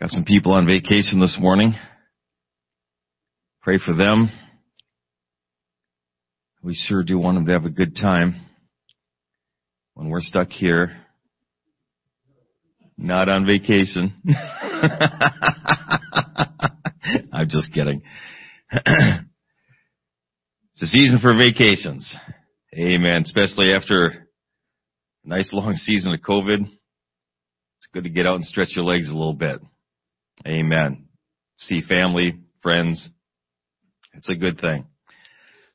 Got some people on vacation this morning. Pray for them. We sure do want them to have a good time when we're stuck here, not on vacation. I'm just kidding. it's a season for vacations. Amen. Especially after a nice long season of COVID. It's good to get out and stretch your legs a little bit. Amen. See family, friends. It's a good thing.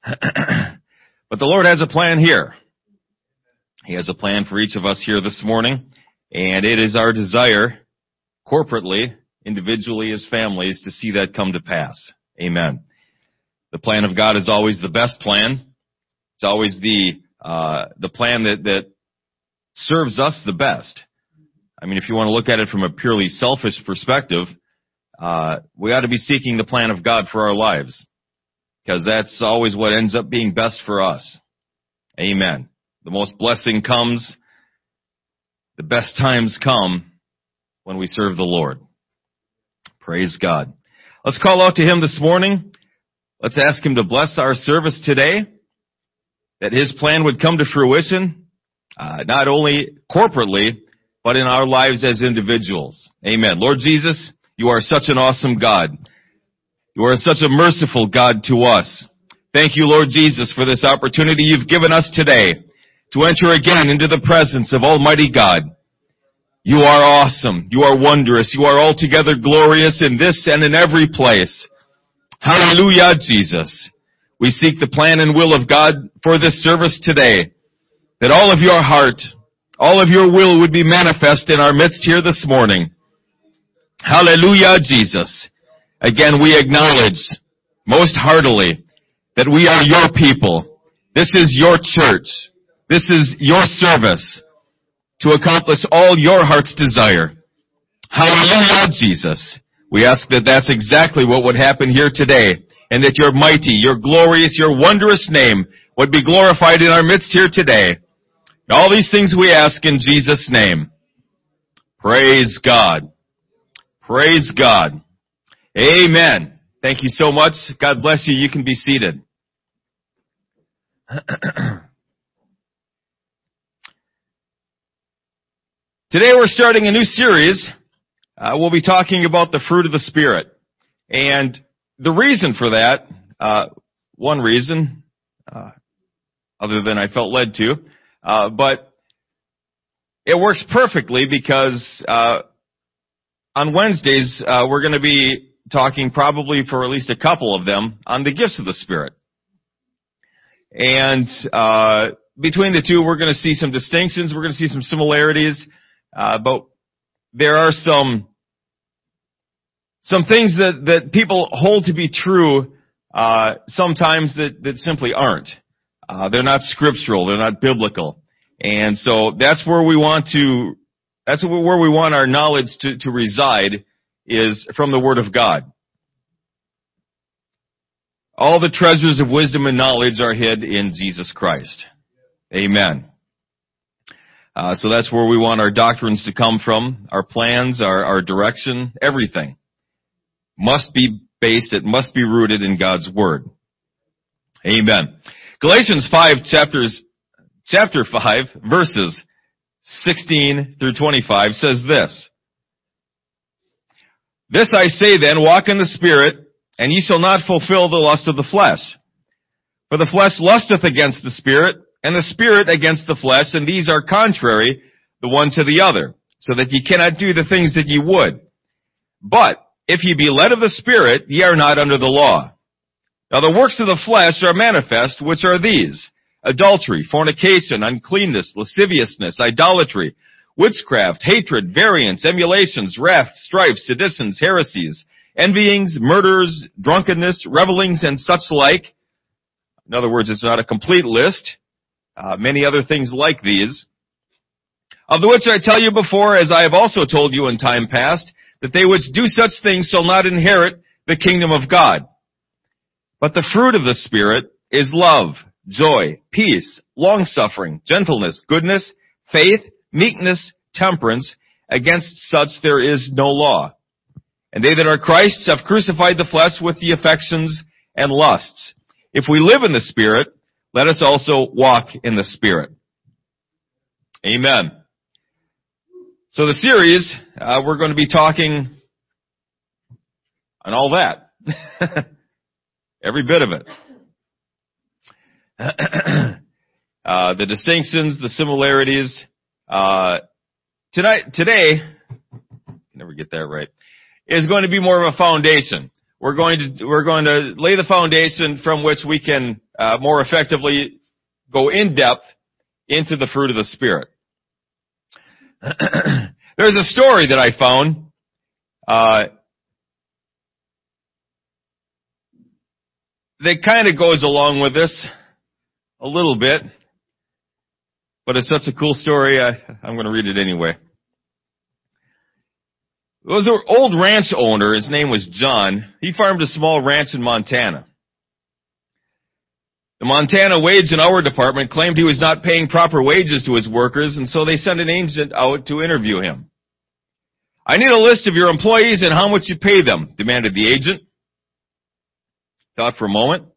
but the Lord has a plan here. He has a plan for each of us here this morning, and it is our desire, corporately, individually as families, to see that come to pass. Amen. The plan of God is always the best plan. It's always the uh, the plan that that serves us the best. I mean, if you want to look at it from a purely selfish perspective, uh, we ought to be seeking the plan of God for our lives. Because that's always what ends up being best for us. Amen. The most blessing comes, the best times come when we serve the Lord. Praise God. Let's call out to Him this morning. Let's ask Him to bless our service today, that His plan would come to fruition, uh, not only corporately, but in our lives as individuals. Amen. Lord Jesus, you are such an awesome God. You are such a merciful God to us. Thank you, Lord Jesus, for this opportunity you've given us today to enter again into the presence of Almighty God. You are awesome. You are wondrous. You are altogether glorious in this and in every place. Hallelujah, Jesus. We seek the plan and will of God for this service today. That all of your heart, all of your will would be manifest in our midst here this morning. Hallelujah, Jesus. Again, we acknowledge most heartily that we are your people. This is your church. This is your service to accomplish all your heart's desire. Hallelujah, Jesus. We ask that that's exactly what would happen here today and that your mighty, your glorious, your wondrous name would be glorified in our midst here today. All these things we ask in Jesus' name. Praise God. Praise God. Amen. Thank you so much. God bless you. You can be seated. Today we're starting a new series. Uh, we'll be talking about the fruit of the Spirit. And the reason for that, uh, one reason, uh, other than I felt led to, uh, but it works perfectly because uh, on Wednesdays uh, we're going to be talking probably for at least a couple of them on the gifts of the Spirit, and uh, between the two we're going to see some distinctions, we're going to see some similarities, uh, but there are some some things that that people hold to be true uh, sometimes that that simply aren't. Uh, they're not scriptural. They're not biblical. And so that's where we want to, that's where we want our knowledge to, to reside is from the Word of God. All the treasures of wisdom and knowledge are hid in Jesus Christ. Amen. Uh, so that's where we want our doctrines to come from, our plans, our, our direction, everything must be based, it must be rooted in God's Word. Amen. Galatians 5 chapters, chapter 5 verses 16 through 25 says this. This I say then, walk in the Spirit, and ye shall not fulfill the lust of the flesh. For the flesh lusteth against the Spirit, and the Spirit against the flesh, and these are contrary the one to the other, so that ye cannot do the things that ye would. But if ye be led of the Spirit, ye are not under the law. Now the works of the flesh are manifest, which are these. Adultery, fornication, uncleanness, lasciviousness, idolatry, witchcraft, hatred, variance, emulations, wrath, strife, seditions, heresies, envyings, murders, drunkenness, revelings, and such like. In other words, it's not a complete list. Uh, many other things like these. Of the which I tell you before, as I have also told you in time past, that they which do such things shall not inherit the kingdom of God. But the fruit of the Spirit is love, joy, peace, long-suffering, gentleness, goodness, faith, meekness, temperance. Against such there is no law. And they that are Christ's have crucified the flesh with the affections and lusts. If we live in the Spirit, let us also walk in the Spirit. Amen. So the series, uh, we're going to be talking on all that. Every bit of it. uh, the distinctions, the similarities. Uh, tonight, today, never get that right, is going to be more of a foundation. We're going to we're going to lay the foundation from which we can uh, more effectively go in depth into the fruit of the spirit. There's a story that I found. Uh, that kind of goes along with this a little bit, but it's such a cool story. I, I'm going to read it anyway. It was an old ranch owner. His name was John. He farmed a small ranch in Montana. The Montana Wage and Hour Department claimed he was not paying proper wages to his workers, and so they sent an agent out to interview him. I need a list of your employees and how much you pay them, demanded the agent. Thought for a moment.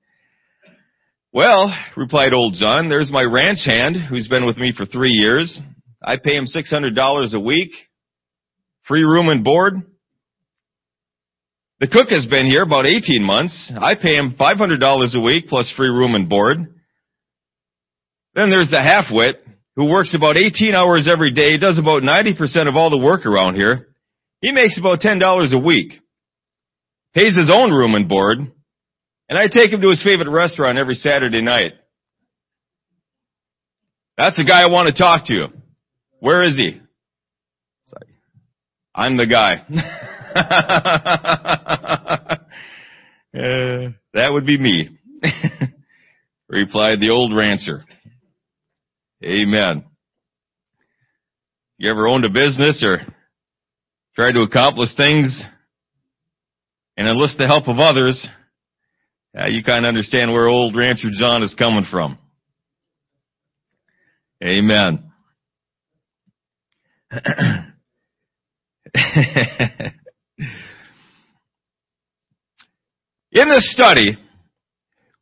Well, replied old John, there's my ranch hand who's been with me for three years. I pay him $600 a week. Free room and board. The cook has been here about 18 months. I pay him $500 a week plus free room and board. Then there's the halfwit who works about 18 hours every day, does about 90% of all the work around here. He makes about $10 a week. Pays his own room and board. And I take him to his favorite restaurant every Saturday night. That's the guy I want to talk to. Where is he? I'm the guy. uh, that would be me. Replied the old rancher. Amen. You ever owned a business or tried to accomplish things and enlist the help of others? Uh, you kind of understand where old rancher John is coming from. Amen. In this study,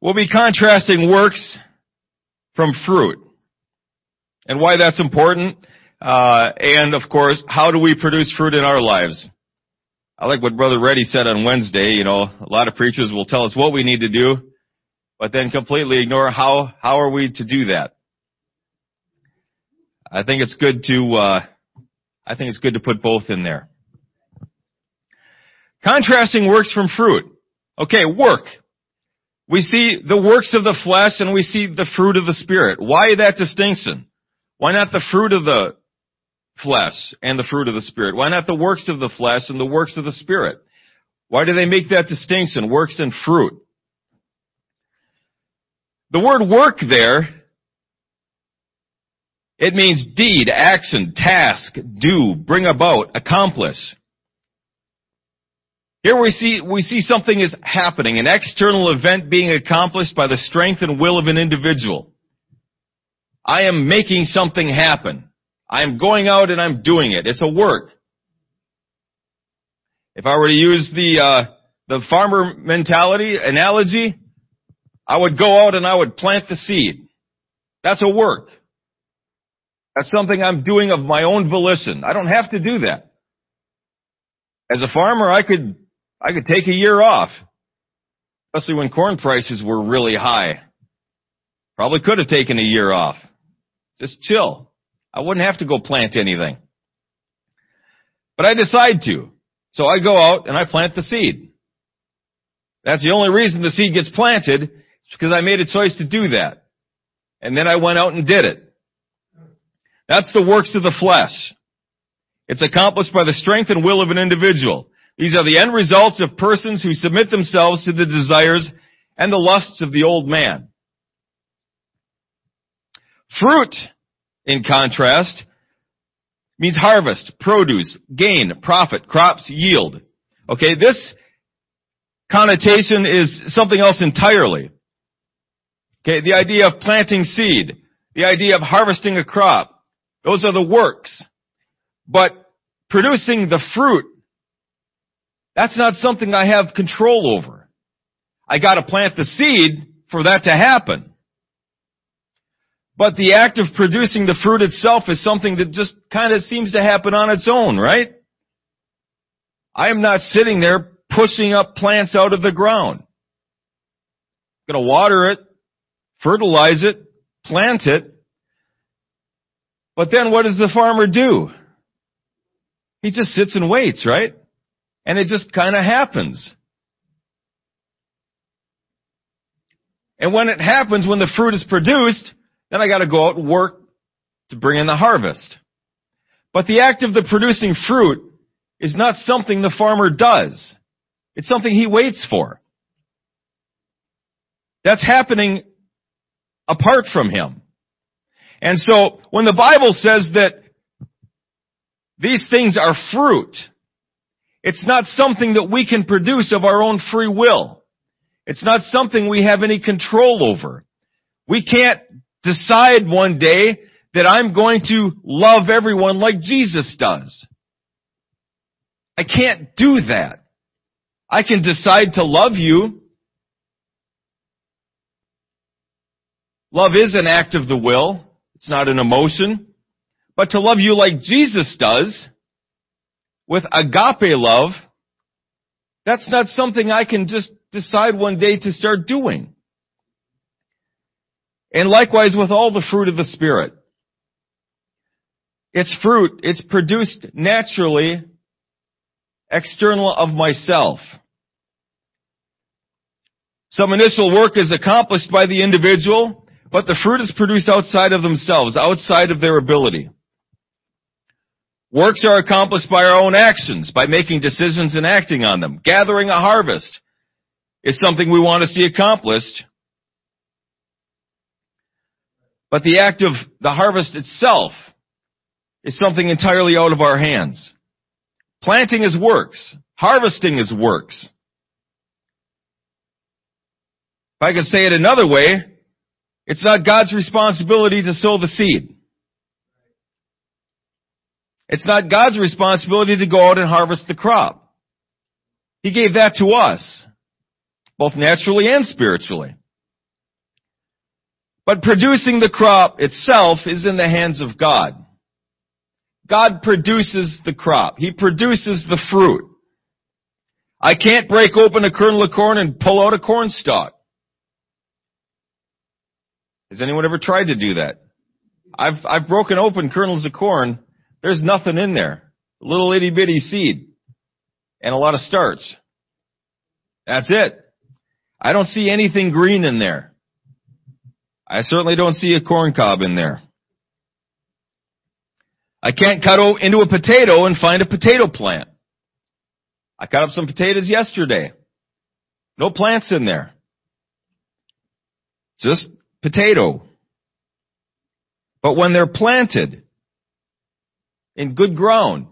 we'll be contrasting works from fruit and why that's important. Uh, and of course, how do we produce fruit in our lives? I like what Brother Reddy said on Wednesday. You know, a lot of preachers will tell us what we need to do, but then completely ignore how how are we to do that. I think it's good to uh, I think it's good to put both in there. Contrasting works from fruit. Okay, work. We see the works of the flesh and we see the fruit of the spirit. Why that distinction? Why not the fruit of the flesh and the fruit of the spirit? Why not the works of the flesh and the works of the spirit? Why do they make that distinction, works and fruit? The word work there, it means deed, action, task, do, bring about, accomplish. Here we see, we see something is happening, an external event being accomplished by the strength and will of an individual. I am making something happen. I am going out and I'm doing it. It's a work. If I were to use the, uh, the farmer mentality analogy, I would go out and I would plant the seed. That's a work. That's something I'm doing of my own volition. I don't have to do that. As a farmer, I could I could take a year off, especially when corn prices were really high. Probably could have taken a year off. Just chill. I wouldn't have to go plant anything. But I decide to. So I go out and I plant the seed. That's the only reason the seed gets planted, is because I made a choice to do that. And then I went out and did it. That's the works of the flesh. It's accomplished by the strength and will of an individual. These are the end results of persons who submit themselves to the desires and the lusts of the old man. Fruit, in contrast, means harvest, produce, gain, profit, crops, yield. Okay, this connotation is something else entirely. Okay, the idea of planting seed, the idea of harvesting a crop, those are the works. But producing the fruit That's not something I have control over. I gotta plant the seed for that to happen. But the act of producing the fruit itself is something that just kind of seems to happen on its own, right? I am not sitting there pushing up plants out of the ground. I'm gonna water it, fertilize it, plant it. But then what does the farmer do? He just sits and waits, right? And it just kind of happens. And when it happens, when the fruit is produced, then I gotta go out and work to bring in the harvest. But the act of the producing fruit is not something the farmer does. It's something he waits for. That's happening apart from him. And so when the Bible says that these things are fruit, it's not something that we can produce of our own free will. It's not something we have any control over. We can't decide one day that I'm going to love everyone like Jesus does. I can't do that. I can decide to love you. Love is an act of the will. It's not an emotion. But to love you like Jesus does, with agape love, that's not something I can just decide one day to start doing. And likewise with all the fruit of the Spirit. It's fruit, it's produced naturally external of myself. Some initial work is accomplished by the individual, but the fruit is produced outside of themselves, outside of their ability. Works are accomplished by our own actions, by making decisions and acting on them. Gathering a harvest is something we want to see accomplished. But the act of the harvest itself is something entirely out of our hands. Planting is works. Harvesting is works. If I could say it another way, it's not God's responsibility to sow the seed. It's not God's responsibility to go out and harvest the crop. He gave that to us, both naturally and spiritually. But producing the crop itself is in the hands of God. God produces the crop. He produces the fruit. I can't break open a kernel of corn and pull out a corn stalk. Has anyone ever tried to do that? I've, I've broken open kernels of corn. There's nothing in there. A little itty bitty seed. And a lot of starch. That's it. I don't see anything green in there. I certainly don't see a corn cob in there. I can't cut into a potato and find a potato plant. I cut up some potatoes yesterday. No plants in there. Just potato. But when they're planted in good ground,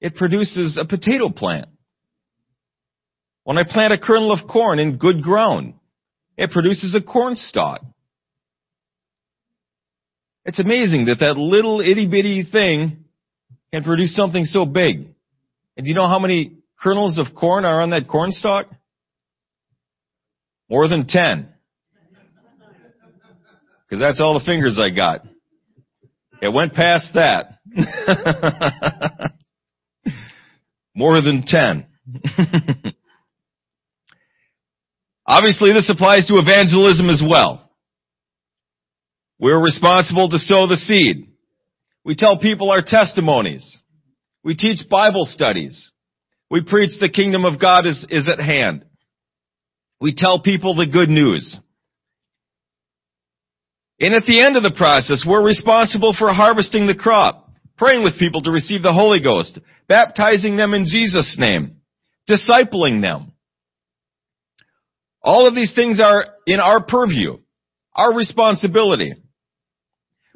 it produces a potato plant. When I plant a kernel of corn in good ground, it produces a corn stalk. It's amazing that that little itty bitty thing can produce something so big. And do you know how many kernels of corn are on that corn stalk? More than ten. Because that's all the fingers I got. It went past that. More than ten. Obviously, this applies to evangelism as well. We're responsible to sow the seed. We tell people our testimonies. We teach Bible studies. We preach the kingdom of God is, is at hand. We tell people the good news. And at the end of the process, we're responsible for harvesting the crop, praying with people to receive the Holy Ghost, baptizing them in Jesus' name, discipling them. All of these things are in our purview, our responsibility.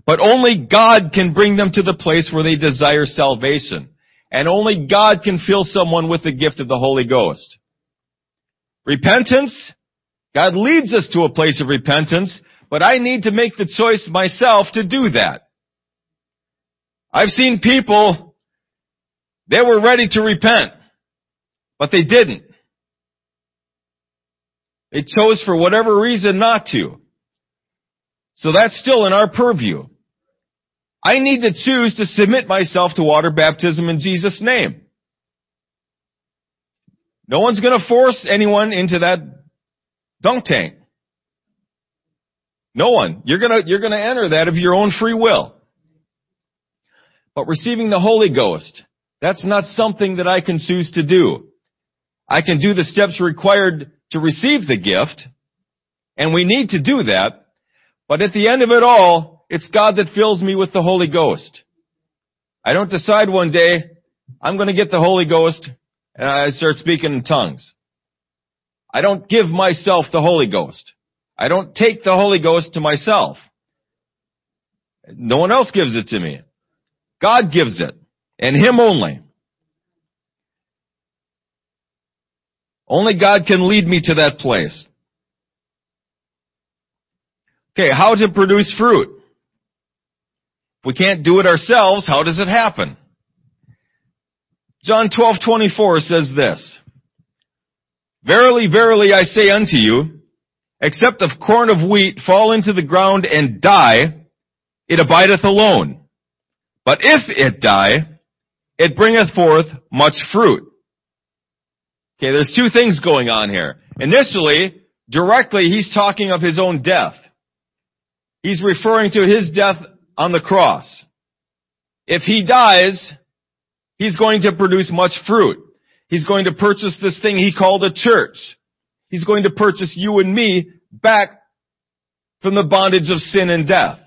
But only God can bring them to the place where they desire salvation. And only God can fill someone with the gift of the Holy Ghost. Repentance, God leads us to a place of repentance, but I need to make the choice myself to do that. I've seen people, they were ready to repent. But they didn't. They chose for whatever reason not to. So that's still in our purview. I need to choose to submit myself to water baptism in Jesus' name. No one's gonna force anyone into that dunk tank. No one. You're gonna, you're gonna enter that of your own free will. But receiving the Holy Ghost, that's not something that I can choose to do. I can do the steps required to receive the gift, and we need to do that, but at the end of it all, it's God that fills me with the Holy Ghost. I don't decide one day, I'm gonna get the Holy Ghost, and I start speaking in tongues. I don't give myself the Holy Ghost. I don't take the Holy Ghost to myself. No one else gives it to me. God gives it, and Him only. Only God can lead me to that place. Okay, how to produce fruit? If we can't do it ourselves, how does it happen? John 12:24 says this. Verily, verily, I say unto you, except a corn of wheat fall into the ground and die, it abideth alone. But if it die, it bringeth forth much fruit. Okay, there's two things going on here. Initially, directly, he's talking of his own death. He's referring to his death on the cross. If he dies, he's going to produce much fruit. He's going to purchase this thing he called a church. He's going to purchase you and me back from the bondage of sin and death.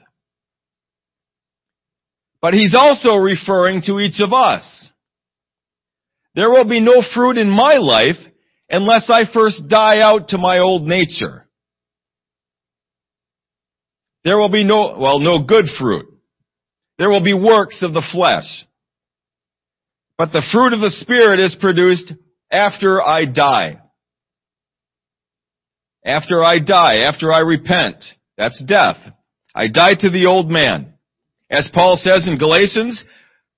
But he's also referring to each of us. There will be no fruit in my life unless I first die out to my old nature. There will be no, well, no good fruit. There will be works of the flesh. But the fruit of the Spirit is produced after I die. After I die, after I repent. That's death. I die to the old man. As Paul says in Galatians,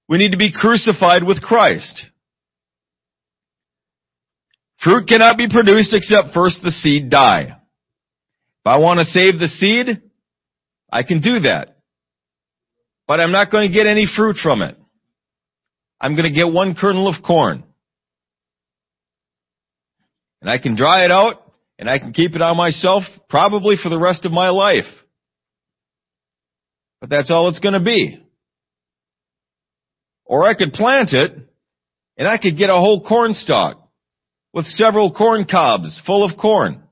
we need to be crucified with Christ. Fruit cannot be produced except first the seed die. If I want to save the seed, I can do that. But I'm not going to get any fruit from it. I'm going to get one kernel of corn. And I can dry it out and I can keep it on myself probably for the rest of my life. But that's all it's going to be. Or I could plant it and I could get a whole corn stalk with several corn cobs full of corn.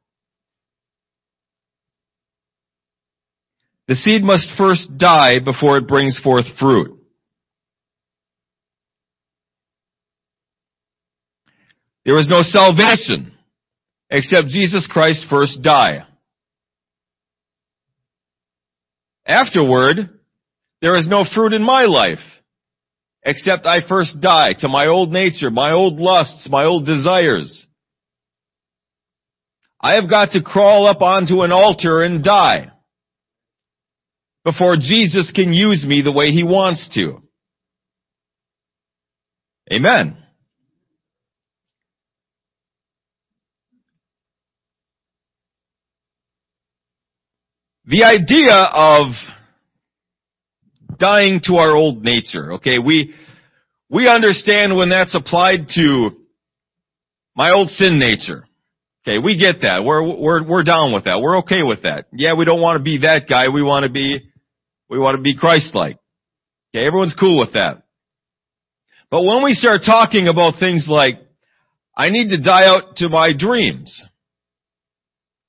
The seed must first die before it brings forth fruit. There is no salvation except Jesus Christ first die. Afterward, there is no fruit in my life except I first die to my old nature, my old lusts, my old desires. I have got to crawl up onto an altar and die before Jesus can use me the way he wants to. Amen. The idea of dying to our old nature. Okay, we, we understand when that's applied to my old sin nature. Okay, we get that. We're, we're, we're down with that. We're okay with that. Yeah, we don't want to be that guy. We want to be, we want to be Christ-like. Okay, everyone's cool with that. But when we start talking about things like, I need to die out to my dreams,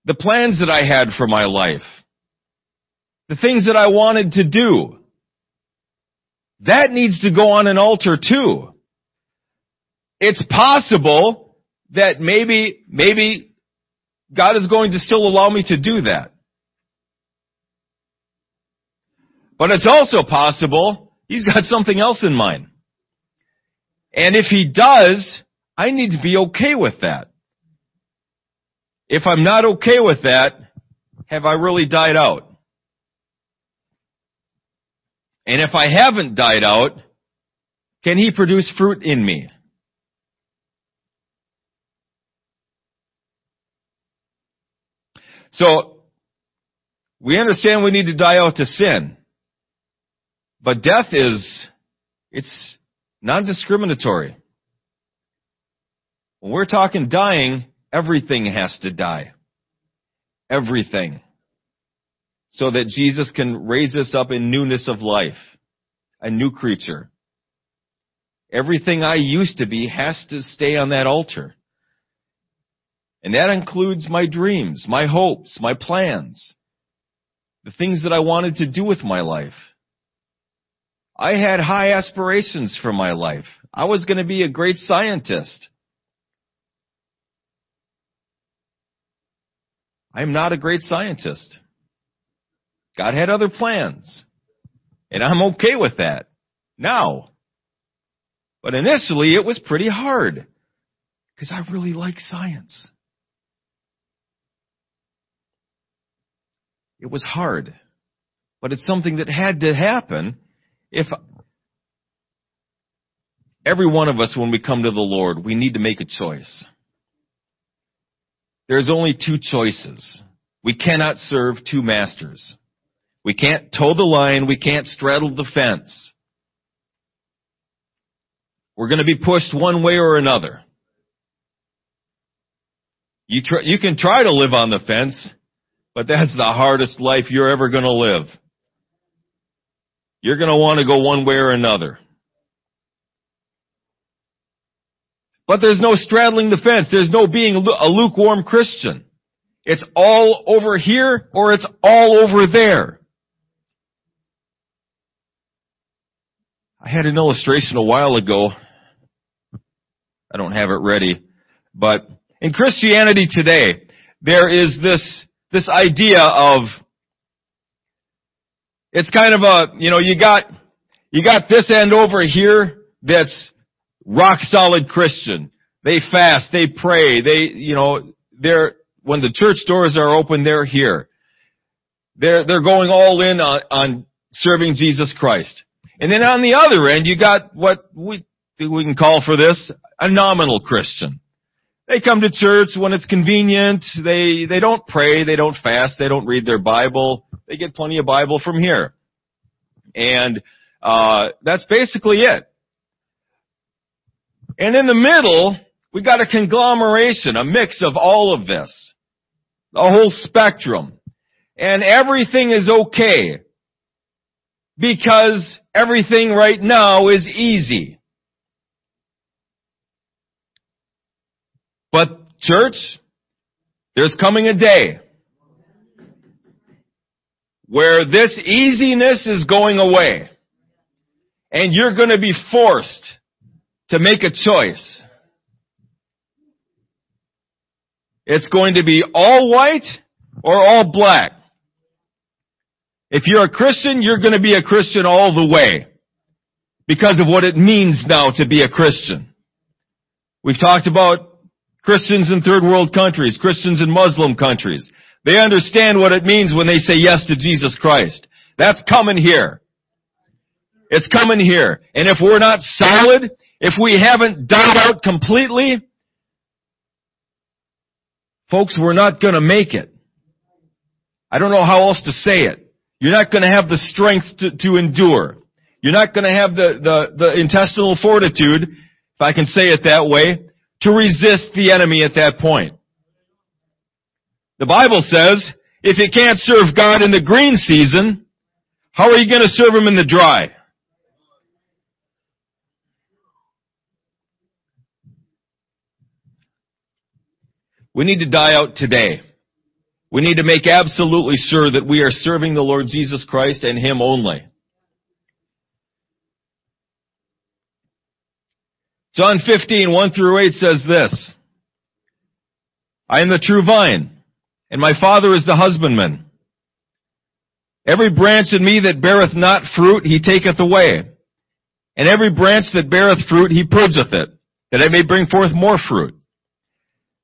the plans that I had for my life, the things that I wanted to do, that needs to go on an altar too. It's possible that maybe, maybe God is going to still allow me to do that. But it's also possible He's got something else in mind. And if He does, I need to be okay with that. If I'm not okay with that, have I really died out? And if I haven't died out, can he produce fruit in me? So, we understand we need to die out to sin. But death is, it's non-discriminatory. When we're talking dying, everything has to die. Everything. So that Jesus can raise us up in newness of life. A new creature. Everything I used to be has to stay on that altar. And that includes my dreams, my hopes, my plans, the things that I wanted to do with my life. I had high aspirations for my life. I was going to be a great scientist. I am not a great scientist. God had other plans. And I'm okay with that. Now. But initially it was pretty hard. Because I really like science. It was hard. But it's something that had to happen if every one of us, when we come to the Lord, we need to make a choice. There's only two choices. We cannot serve two masters. We can't toe the line. We can't straddle the fence. We're going to be pushed one way or another. You, try, you can try to live on the fence, but that's the hardest life you're ever going to live. You're going to want to go one way or another. But there's no straddling the fence. There's no being a lukewarm Christian. It's all over here or it's all over there. I had an illustration a while ago. I don't have it ready, but in Christianity today, there is this, this idea of it's kind of a, you know, you got, you got this end over here that's rock solid Christian. They fast, they pray, they, you know, they're, when the church doors are open, they're here. They're, they're going all in on, on serving Jesus Christ. And then on the other end, you got what we, we can call for this, a nominal Christian. They come to church when it's convenient. They, they don't pray. They don't fast. They don't read their Bible. They get plenty of Bible from here. And, uh, that's basically it. And in the middle, we got a conglomeration, a mix of all of this. The whole spectrum. And everything is okay. Because everything right now is easy. But church, there's coming a day where this easiness is going away. And you're going to be forced to make a choice. It's going to be all white or all black. If you're a Christian, you're going to be a Christian all the way because of what it means now to be a Christian. We've talked about Christians in third world countries, Christians in Muslim countries. They understand what it means when they say yes to Jesus Christ. That's coming here. It's coming here. And if we're not solid, if we haven't died out completely, folks, we're not gonna make it. I don't know how else to say it. You're not gonna have the strength to, to endure. You're not gonna have the, the, the intestinal fortitude, if I can say it that way, to resist the enemy at that point. The Bible says, if you can't serve God in the green season, how are you going to serve Him in the dry? We need to die out today. We need to make absolutely sure that we are serving the Lord Jesus Christ and Him only. John 15, 1 through 8 says this. I am the true vine, and my Father is the husbandman. Every branch in me that beareth not fruit, he taketh away. And every branch that beareth fruit, he purgeth it, that I may bring forth more fruit.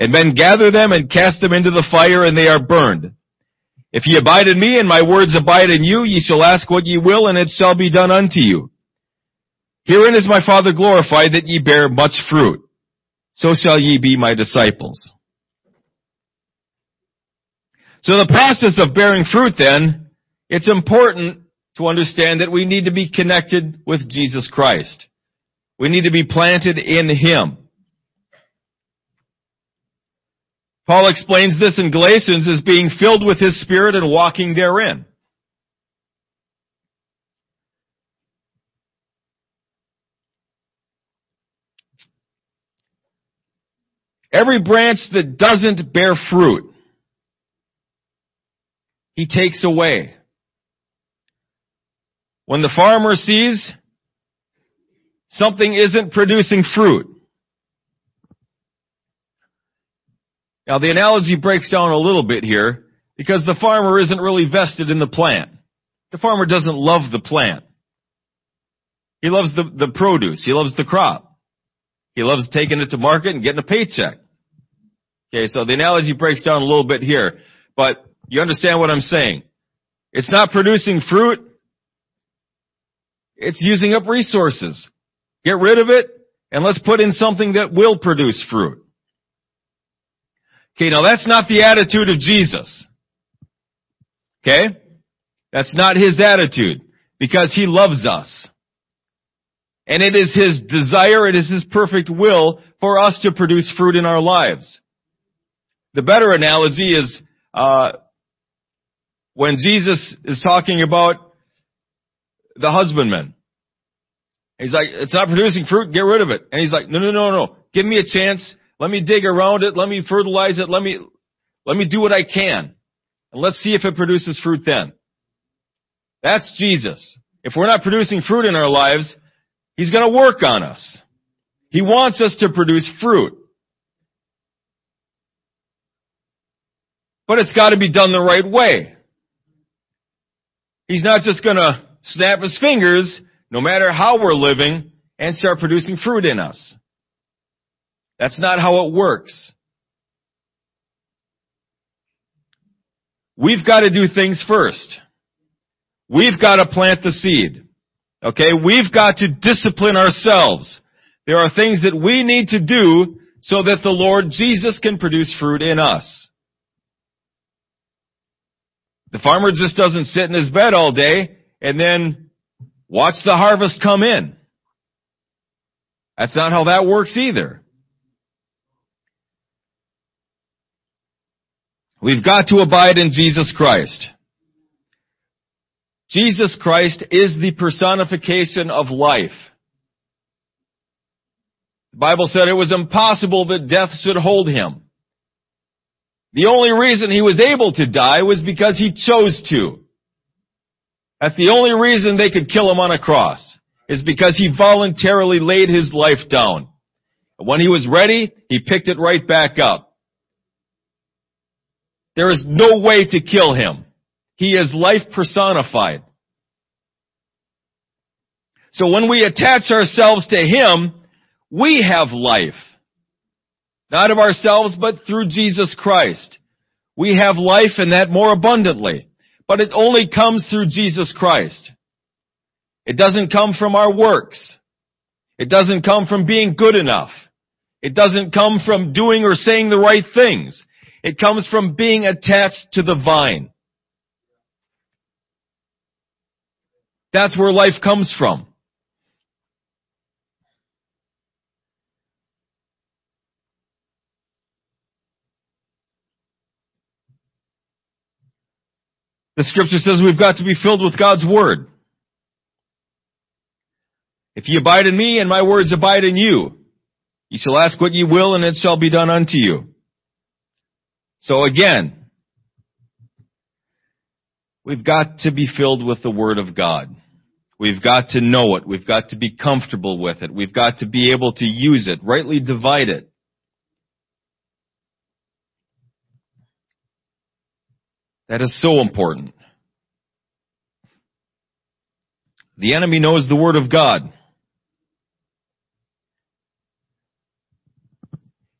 And men gather them and cast them into the fire and they are burned. If ye abide in me and my words abide in you, ye shall ask what ye will and it shall be done unto you. Herein is my Father glorified that ye bear much fruit. So shall ye be my disciples. So the process of bearing fruit then, it's important to understand that we need to be connected with Jesus Christ. We need to be planted in Him. Paul explains this in Galatians as being filled with His Spirit and walking therein. Every branch that doesn't bear fruit, He takes away. When the farmer sees something isn't producing fruit, Now the analogy breaks down a little bit here because the farmer isn't really vested in the plant. The farmer doesn't love the plant. He loves the, the produce. He loves the crop. He loves taking it to market and getting a paycheck. Okay, so the analogy breaks down a little bit here, but you understand what I'm saying. It's not producing fruit. It's using up resources. Get rid of it and let's put in something that will produce fruit. Okay, now that's not the attitude of Jesus. Okay? That's not his attitude because he loves us. And it is his desire, it is his perfect will for us to produce fruit in our lives. The better analogy is uh, when Jesus is talking about the husbandman. He's like, it's not producing fruit, get rid of it. And he's like, no, no, no, no. Give me a chance. Let me dig around it. Let me fertilize it. Let me, let me do what I can. And let's see if it produces fruit then. That's Jesus. If we're not producing fruit in our lives, He's gonna work on us. He wants us to produce fruit. But it's gotta be done the right way. He's not just gonna snap His fingers, no matter how we're living, and start producing fruit in us. That's not how it works. We've got to do things first. We've got to plant the seed. Okay? We've got to discipline ourselves. There are things that we need to do so that the Lord Jesus can produce fruit in us. The farmer just doesn't sit in his bed all day and then watch the harvest come in. That's not how that works either. We've got to abide in Jesus Christ. Jesus Christ is the personification of life. The Bible said it was impossible that death should hold him. The only reason he was able to die was because he chose to. That's the only reason they could kill him on a cross, is because he voluntarily laid his life down. When he was ready, he picked it right back up. There is no way to kill him. He is life personified. So when we attach ourselves to him, we have life. Not of ourselves, but through Jesus Christ. We have life and that more abundantly. But it only comes through Jesus Christ. It doesn't come from our works. It doesn't come from being good enough. It doesn't come from doing or saying the right things. It comes from being attached to the vine. That's where life comes from. The scripture says we've got to be filled with God's Word. If ye abide in me and my words abide in you, ye shall ask what ye will and it shall be done unto you. So again, we've got to be filled with the Word of God. We've got to know it. We've got to be comfortable with it. We've got to be able to use it, rightly divide it. That is so important. The enemy knows the Word of God.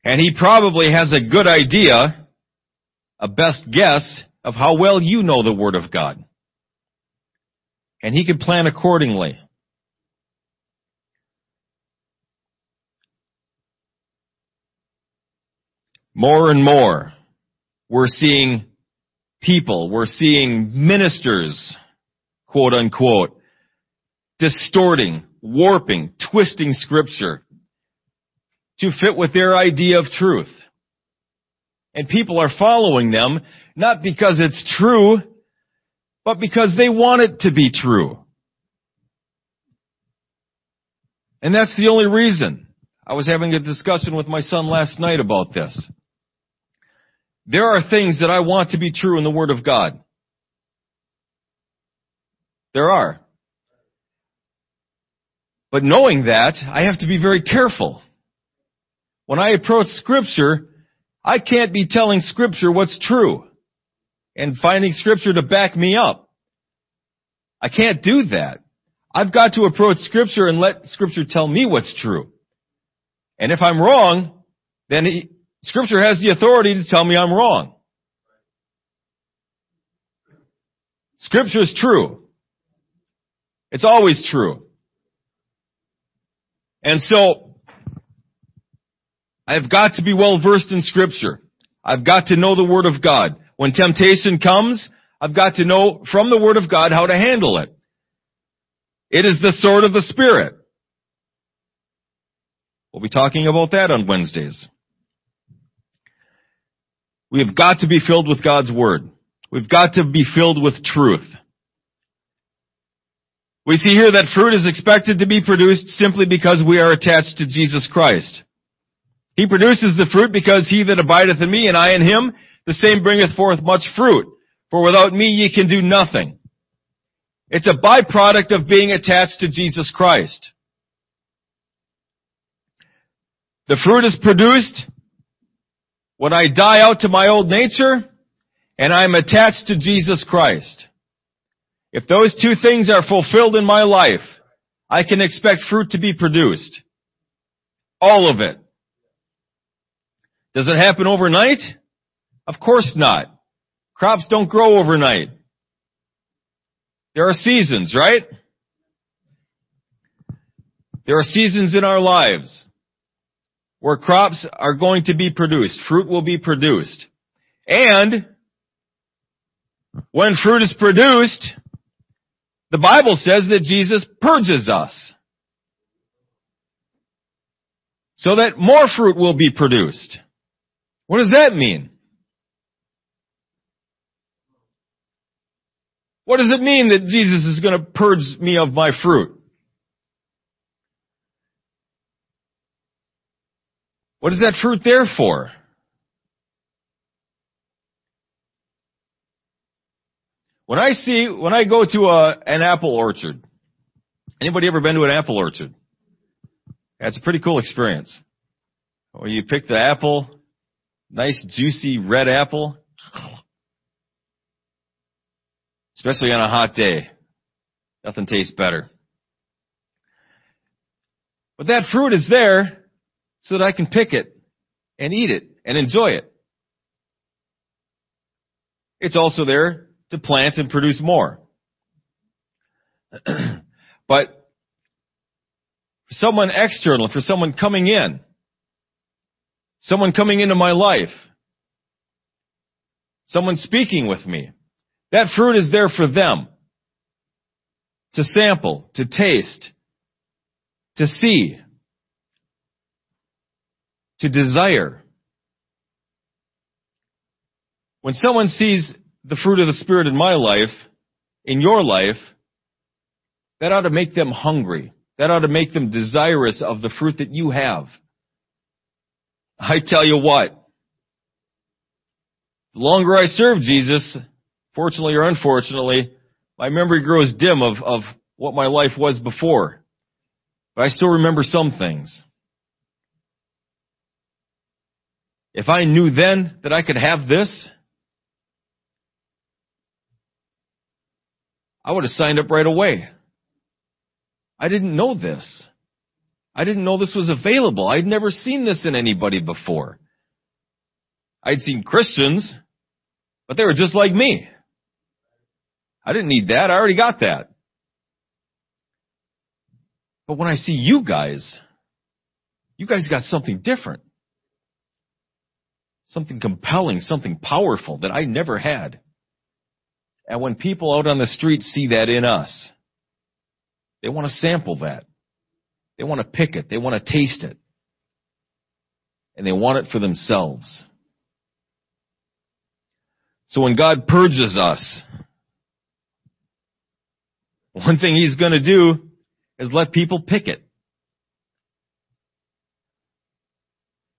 And he probably has a good idea, a best guess, of how well you know the Word of God. And he can plan accordingly. More and more, we're seeing people, we're seeing ministers, quote unquote, distorting, warping, twisting scripture to fit with their idea of truth. And people are following them, not because it's true, but because they want it to be true. And that's the only reason. I was having a discussion with my son last night about this. There are things that I want to be true in the Word of God. There are. But knowing that, I have to be very careful. When I approach scripture, I can't be telling scripture what's true and finding scripture to back me up. I can't do that. I've got to approach scripture and let scripture tell me what's true. And if I'm wrong, then he, scripture has the authority to tell me I'm wrong. Scripture is true. It's always true. And so, I've got to be well versed in scripture. I've got to know the Word of God. When temptation comes, I've got to know from the Word of God how to handle it. It is the sword of the Spirit. We'll be talking about that on Wednesdays. We have got to be filled with God's Word. We've got to be filled with truth. We see here that fruit is expected to be produced simply because we are attached to Jesus Christ. He produces the fruit because he that abideth in me and I in him, the same bringeth forth much fruit. For without me ye can do nothing. It's a byproduct of being attached to Jesus Christ. The fruit is produced when I die out to my old nature and I'm attached to Jesus Christ. If those two things are fulfilled in my life, I can expect fruit to be produced. All of it. Does it happen overnight? Of course not. Crops don't grow overnight. There are seasons, right? There are seasons in our lives where crops are going to be produced. Fruit will be produced. And when fruit is produced, the Bible says that Jesus purges us. So that more fruit will be produced. What does that mean? What does it mean that Jesus is going to purge me of my fruit? What is that fruit there for? When I see, when I go to a, an apple orchard, anybody ever been to an apple orchard? That's a pretty cool experience. Where you pick the apple, nice juicy red apple, especially on a hot day. Nothing tastes better. But that fruit is there so that I can pick it and eat it and enjoy it. It's also there to plant and produce more. but for someone external, for someone coming in, someone coming into my life, someone speaking with me, that fruit is there for them to sample, to taste, to see, to desire. When someone sees the fruit of the Spirit in my life, in your life, that ought to make them hungry. That ought to make them desirous of the fruit that you have. I tell you what, the longer I serve Jesus, fortunately or unfortunately, my memory grows dim of, of what my life was before. But I still remember some things. If I knew then that I could have this, I would have signed up right away. I didn't know this. I didn't know this was available. I'd never seen this in anybody before. I'd seen Christians, but they were just like me. I didn't need that. I already got that. But when I see you guys, you guys got something different. Something compelling, something powerful that I never had. And when people out on the street see that in us, they want to sample that. They want to pick it. They want to taste it. And they want it for themselves. So when God purges us, one thing He's going to do is let people pick it.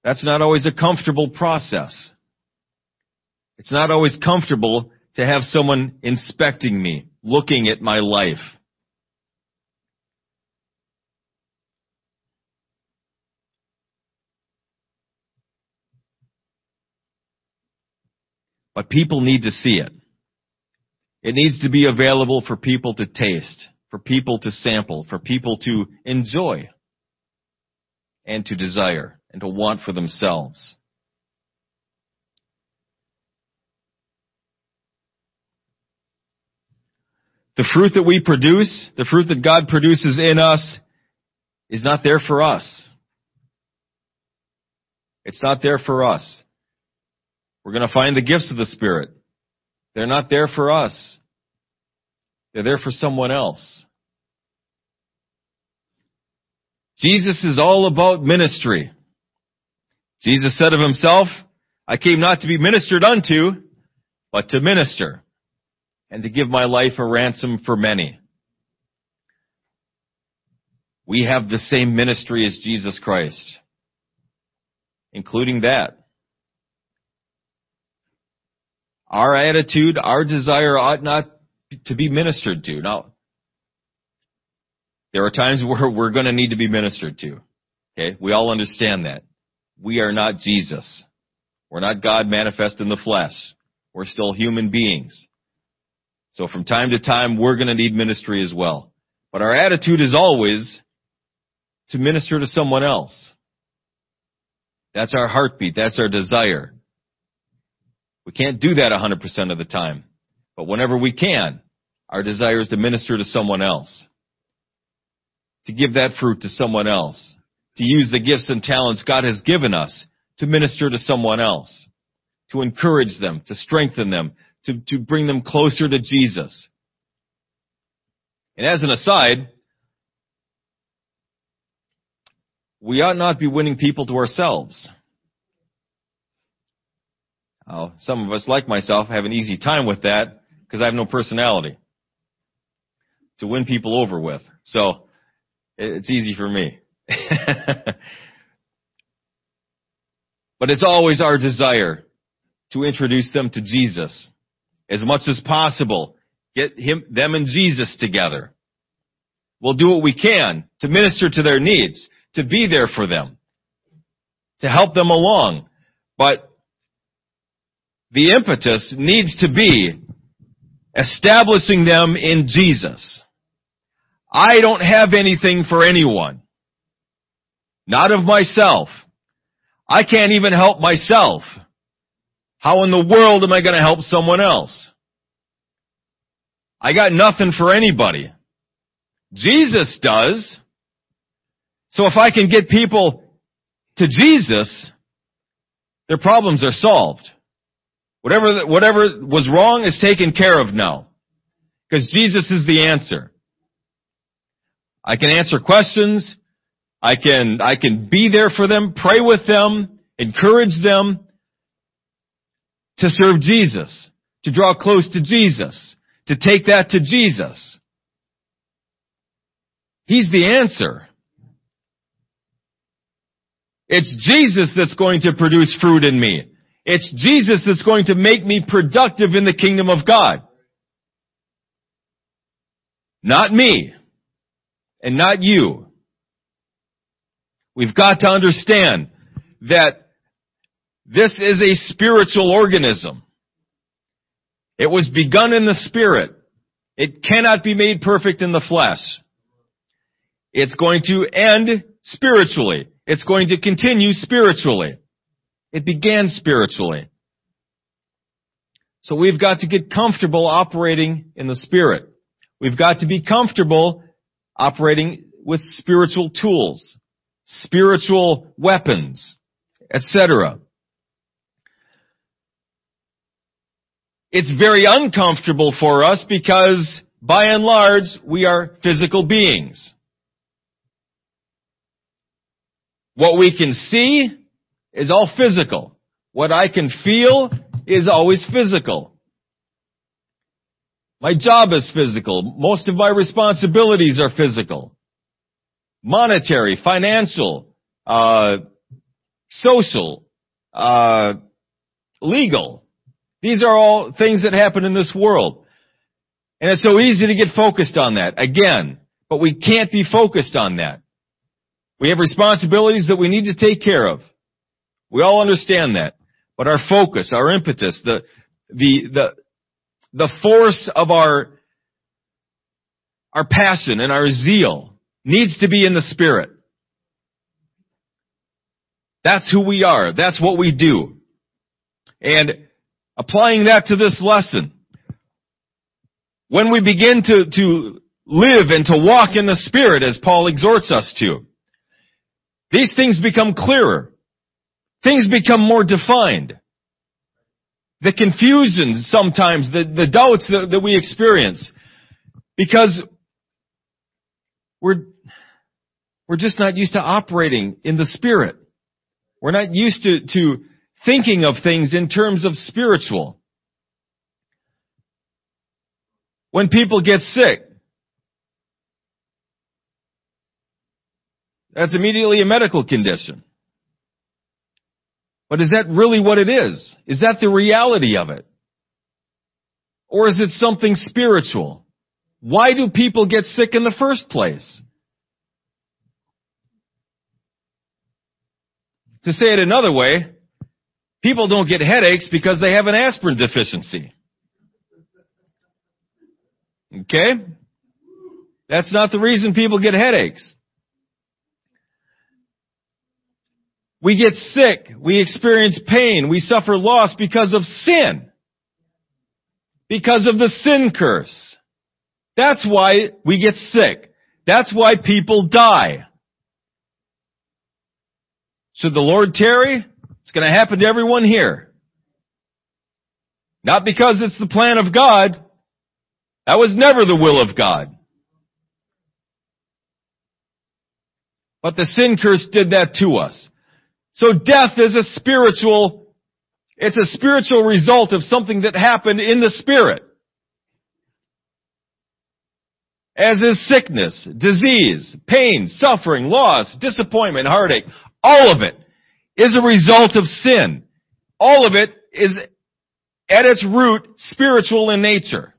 That's not always a comfortable process. It's not always comfortable to have someone inspecting me, looking at my life. But people need to see it. It needs to be available for people to taste, for people to sample, for people to enjoy, and to desire, and to want for themselves. The fruit that we produce, the fruit that God produces in us, is not there for us. It's not there for us. We're going to find the gifts of the Spirit. They're not there for us. They're there for someone else. Jesus is all about ministry. Jesus said of himself, I came not to be ministered unto, but to minister and to give my life a ransom for many. We have the same ministry as Jesus Christ, including that. Our attitude, our desire ought not to be ministered to. Now, there are times where we're going to need to be ministered to. Okay? We all understand that. We are not Jesus. We're not God manifest in the flesh. We're still human beings. So from time to time, we're going to need ministry as well. But our attitude is always to minister to someone else. That's our heartbeat. That's our desire. We can't do that 100% of the time. But whenever we can, our desire is to minister to someone else. To give that fruit to someone else. To use the gifts and talents God has given us to minister to someone else. To encourage them, to strengthen them, to, to bring them closer to Jesus. And as an aside, we ought not be winning people to ourselves. Uh, some of us, like myself, have an easy time with that because I have no personality to win people over with. So it's easy for me. but it's always our desire to introduce them to Jesus as much as possible. Get him, them and Jesus together. We'll do what we can to minister to their needs, to be there for them, to help them along. But the impetus needs to be establishing them in Jesus. I don't have anything for anyone. Not of myself. I can't even help myself. How in the world am I going to help someone else? I got nothing for anybody. Jesus does. So if I can get people to Jesus, their problems are solved. Whatever, whatever was wrong is taken care of now. Because Jesus is the answer. I can answer questions. I can, I can be there for them, pray with them, encourage them, to serve Jesus, to draw close to Jesus, to take that to Jesus. He's the answer. It's Jesus that's going to produce fruit in me. It's Jesus that's going to make me productive in the kingdom of God. Not me. And not you. We've got to understand that this is a spiritual organism. It was begun in the spirit. It cannot be made perfect in the flesh. It's going to end spiritually. It's going to continue spiritually. It began spiritually. So we've got to get comfortable operating in the Spirit. We've got to be comfortable operating with spiritual tools, spiritual weapons, etc. It's very uncomfortable for us because by and large we are physical beings. What we can see is all physical. What I can feel is always physical. My job is physical. Most of my responsibilities are physical. Monetary, financial, uh, social, uh, legal. These are all things that happen in this world. And it's so easy to get focused on that. Again, but we can't be focused on that. We have responsibilities that we need to take care of. We all understand that. But our focus, our impetus, the, the, the, the force of our, our passion and our zeal needs to be in the Spirit. That's who we are. That's what we do. And applying that to this lesson, when we begin to, to live and to walk in the Spirit as Paul exhorts us to, these things become clearer. Things become more defined. The confusions sometimes, the, the doubts that, that we experience, because we're, we're just not used to operating in the Spirit. We're not used to, to thinking of things in terms of spiritual. When people get sick, that's immediately a medical condition. But is that really what it is? Is that the reality of it? Or is it something spiritual? Why do people get sick in the first place? To say it another way, people don't get headaches because they have an aspirin deficiency. Okay? That's not the reason people get headaches. We get sick. We experience pain. We suffer loss because of sin. Because of the sin curse. That's why we get sick. That's why people die. Should the Lord tarry? It's going to happen to everyone here. Not because it's the plan of God. That was never the will of God. But the sin curse did that to us. So death is a spiritual, it's a spiritual result of something that happened in the spirit. As is sickness, disease, pain, suffering, loss, disappointment, heartache. All of it is a result of sin. All of it is at its root spiritual in nature.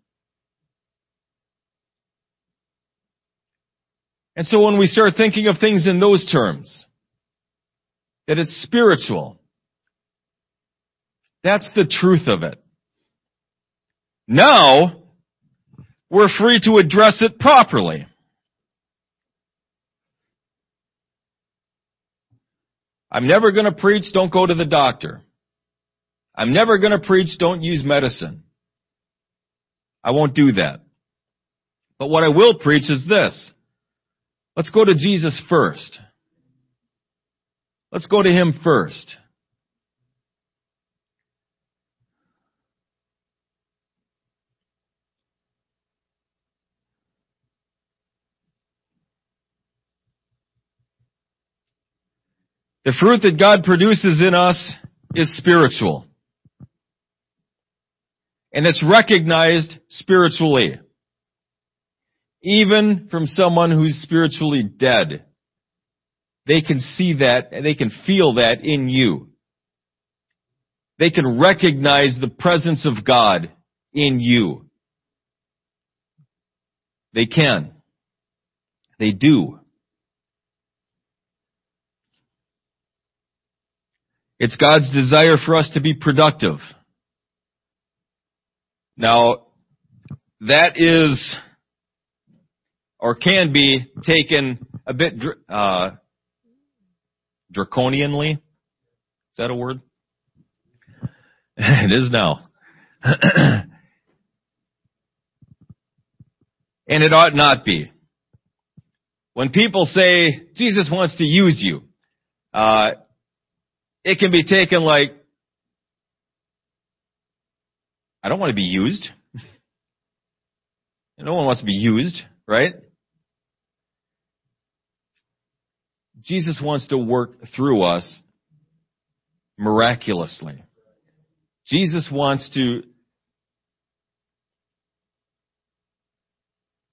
And so when we start thinking of things in those terms, that it's spiritual. That's the truth of it. Now, we're free to address it properly. I'm never going to preach, don't go to the doctor. I'm never going to preach, don't use medicine. I won't do that. But what I will preach is this. Let's go to Jesus first. Let's go to him first. The fruit that God produces in us is spiritual. And it's recognized spiritually. Even from someone who's spiritually dead. They can see that, and they can feel that in you. They can recognize the presence of God in you. They can. They do. It's God's desire for us to be productive. Now, that is or can be taken a bit uh, draconianly. Is that a word? it is now. and it ought not be. When people say Jesus wants to use you, uh, it can be taken like, I don't want to be used. no one wants to be used, right? Jesus wants to work through us miraculously. Jesus wants to,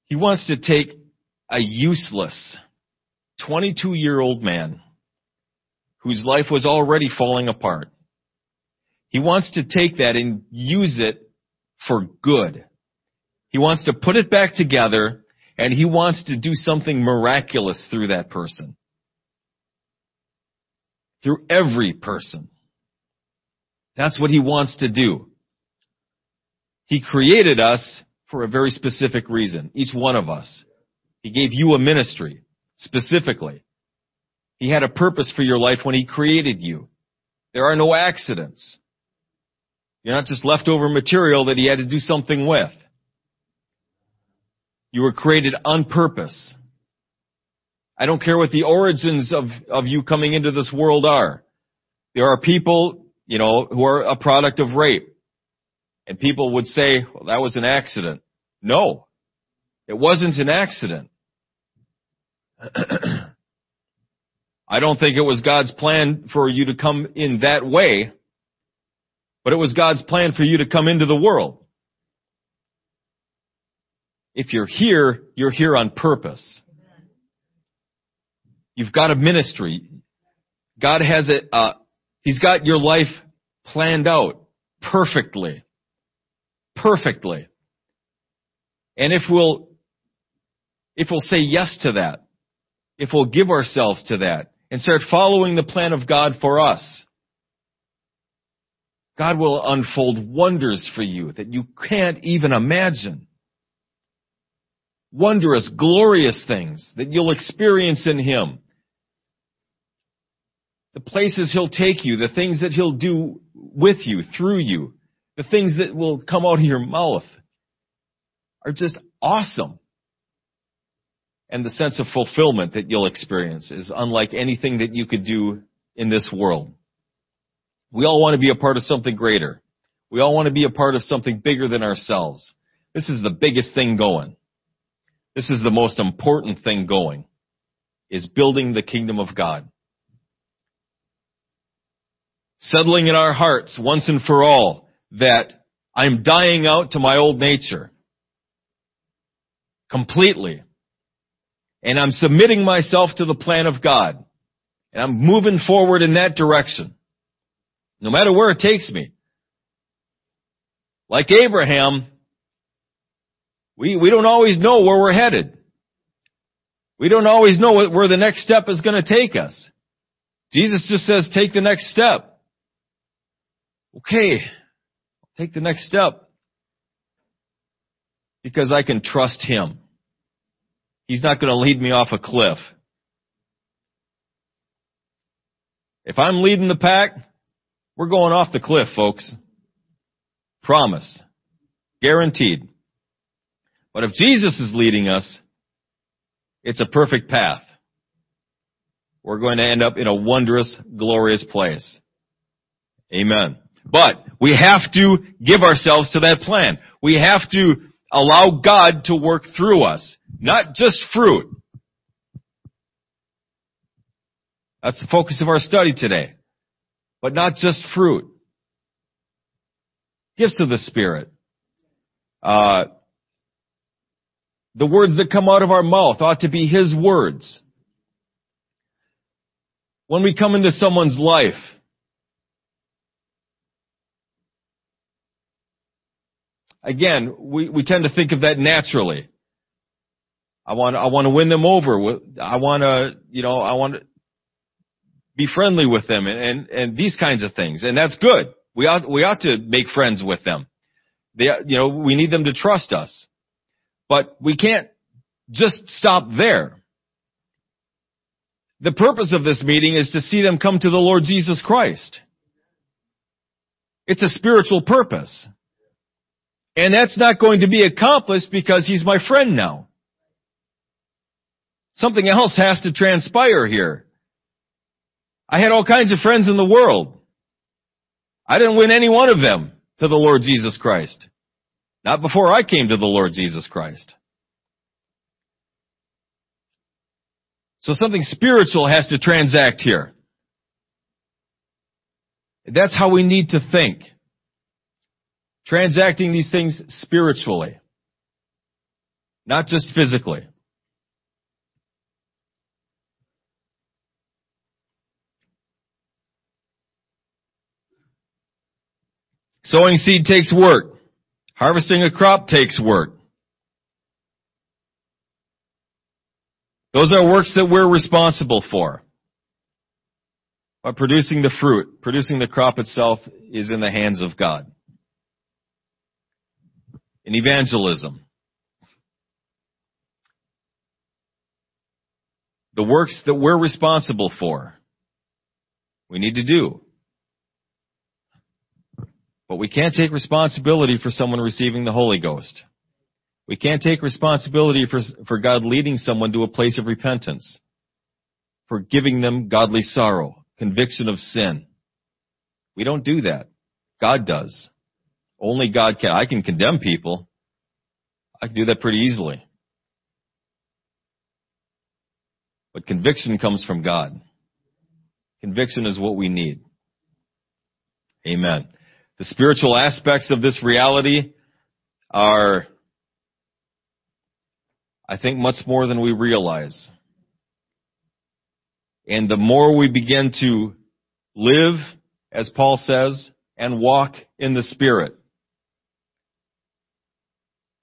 he wants to take a useless 22 year old man whose life was already falling apart. He wants to take that and use it for good. He wants to put it back together and he wants to do something miraculous through that person. Through every person. That's what he wants to do. He created us for a very specific reason, each one of us. He gave you a ministry, specifically. He had a purpose for your life when He created you. There are no accidents. You're not just leftover material that He had to do something with. You were created on purpose. I don't care what the origins of, of you coming into this world are. There are people, you know, who are a product of rape. And people would say, well, that was an accident. No. It wasn't an accident. I don't think it was God's plan for you to come in that way, but it was God's plan for you to come into the world. If you're here, you're here on purpose. You've got a ministry. God has it, uh, He's got your life planned out perfectly. Perfectly. And if we'll if we'll say yes to that, if we'll give ourselves to that and start following the plan of God for us, God will unfold wonders for you that you can't even imagine. Wondrous, glorious things that you'll experience in Him. The places He'll take you, the things that He'll do with you, through you, the things that will come out of your mouth are just awesome and the sense of fulfillment that you'll experience is unlike anything that you could do in this world. We all want to be a part of something greater. We all want to be a part of something bigger than ourselves. This is the biggest thing going. This is the most important thing going, is building the kingdom of God. Settling in our hearts once and for all that I'm dying out to my old nature. Completely and I'm submitting myself to the plan of God. And I'm moving forward in that direction. No matter where it takes me. Like Abraham, we, we don't always know where we're headed. We don't always know where the next step is going to take us. Jesus just says, take the next step. Okay, take the next step. Because I can trust Him. He's not going to lead me off a cliff. If I'm leading the pack, we're going off the cliff, folks. Promise. Guaranteed. But if Jesus is leading us, it's a perfect path. We're going to end up in a wondrous, glorious place. Amen. But we have to give ourselves to that plan. We have to allow God to work through us. Not just fruit. That's the focus of our study today. But not just fruit. Gifts of the Spirit. Uh, the words that come out of our mouth ought to be His words. When we come into someone's life, again, we, we tend to think of that naturally. I want I want to win them over. I want to you know I want to be friendly with them and, and and these kinds of things. And that's good. We ought we ought to make friends with them. They you know we need them to trust us. But we can't just stop there. The purpose of this meeting is to see them come to the Lord Jesus Christ. It's a spiritual purpose. And that's not going to be accomplished because he's my friend now. Something else has to transpire here. I had all kinds of friends in the world. I didn't win any one of them to the Lord Jesus Christ. Not before I came to the Lord Jesus Christ. So something spiritual has to transact here. That's how we need to think. Transacting these things spiritually. Not just physically. Sowing seed takes work. Harvesting a crop takes work. Those are works that we're responsible for. But producing the fruit, producing the crop itself is in the hands of God. Evangelism, the works that we're responsible for, we need to do. But we can't take responsibility for someone receiving the Holy Ghost. We can't take responsibility for, for God leading someone to a place of repentance, for giving them godly sorrow, conviction of sin. We don't do that. God does. Only God can. I can condemn people. I can do that pretty easily. But conviction comes from God. Conviction is what we need. Amen. The spiritual aspects of this reality are I think much more than we realize. And the more we begin to live, as Paul says, and walk in the Spirit,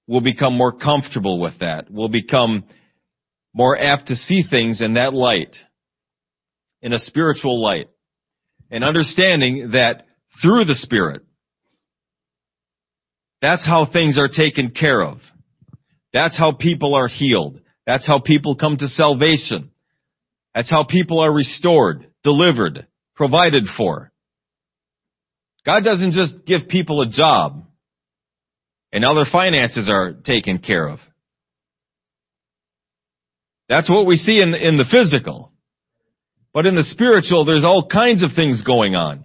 we'll become more comfortable with that. We'll become more apt to see things in that light, in a spiritual light, and understanding that through the Spirit, that's how things are taken care of. That's how people are healed. That's how people come to salvation. That's how people are restored, delivered, provided for. God doesn't just give people a job and now their finances are taken care of. That's what we see in, in the physical. But in the spiritual, there's all kinds of things going on.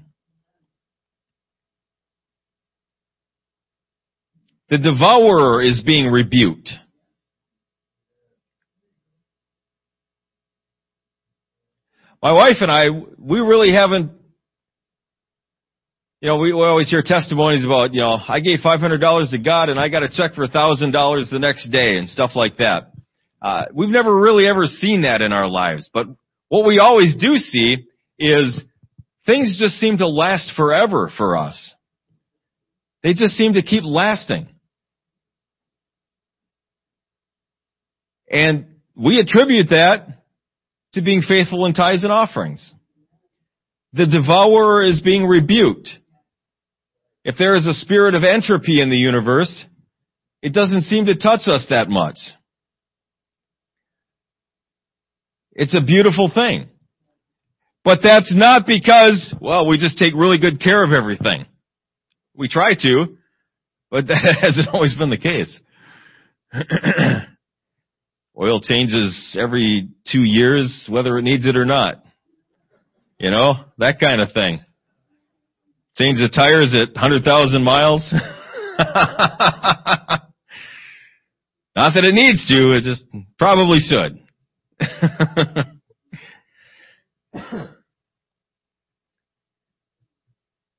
The devourer is being rebuked. My wife and I, we really haven't, you know, we, we always hear testimonies about, you know, I gave $500 to God and I got a check for $1,000 the next day and stuff like that. Uh, we've never really ever seen that in our lives, but what we always do see is things just seem to last forever for us. They just seem to keep lasting. And we attribute that to being faithful in tithes and offerings. The devourer is being rebuked. If there is a spirit of entropy in the universe, it doesn't seem to touch us that much. It's a beautiful thing. But that's not because, well, we just take really good care of everything. We try to, but that hasn't always been the case. Oil changes every two years, whether it needs it or not. You know, that kind of thing. Change the tires at 100,000 miles. Not that it needs to, it just probably should.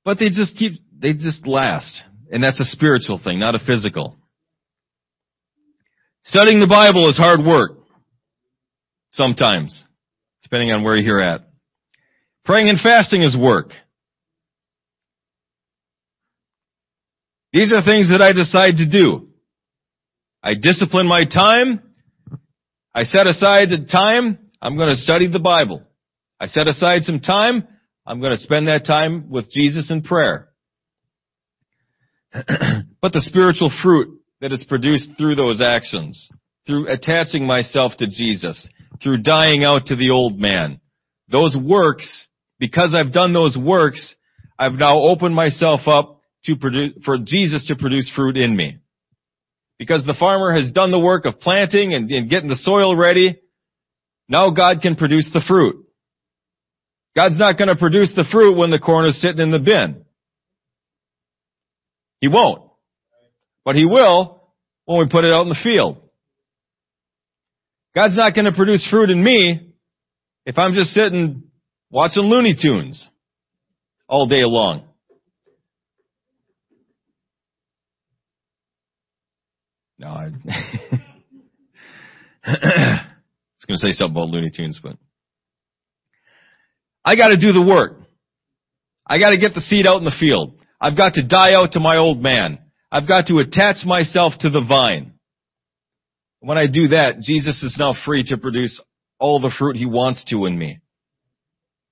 but they just keep, they just last. And that's a spiritual thing, not a physical. Studying the Bible is hard work. Sometimes. Depending on where you're at. Praying and fasting is work. These are things that I decide to do. I discipline my time. I set aside the time. I'm going to study the Bible. I set aside some time. I'm going to spend that time with Jesus in prayer. but the spiritual fruit that is produced through those actions, through attaching myself to Jesus, through dying out to the old man. Those works, because I've done those works, I've now opened myself up to produce, for Jesus to produce fruit in me. Because the farmer has done the work of planting and, and getting the soil ready, now God can produce the fruit. God's not going to produce the fruit when the corn is sitting in the bin. He won't. But He will when we put it out in the field. God's not going to produce fruit in me if I'm just sitting watching Looney Tunes all day long. No, I, I was going to say something about Looney Tunes, but I got to do the work. I got to get the seed out in the field. I've got to die out to my old man. I've got to attach myself to the vine. When I do that, Jesus is now free to produce all the fruit he wants to in me.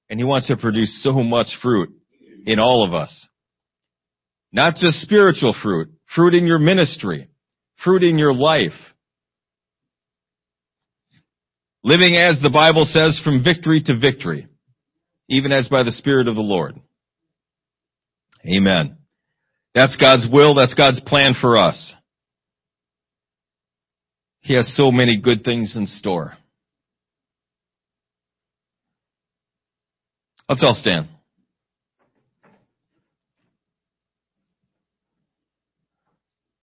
And he wants to produce so much fruit in all of us. Not just spiritual fruit, fruit in your ministry, fruit in your life. Living as the Bible says from victory to victory, even as by the Spirit of the Lord. Amen. That's God's will. That's God's plan for us. He has so many good things in store. Let's all stand.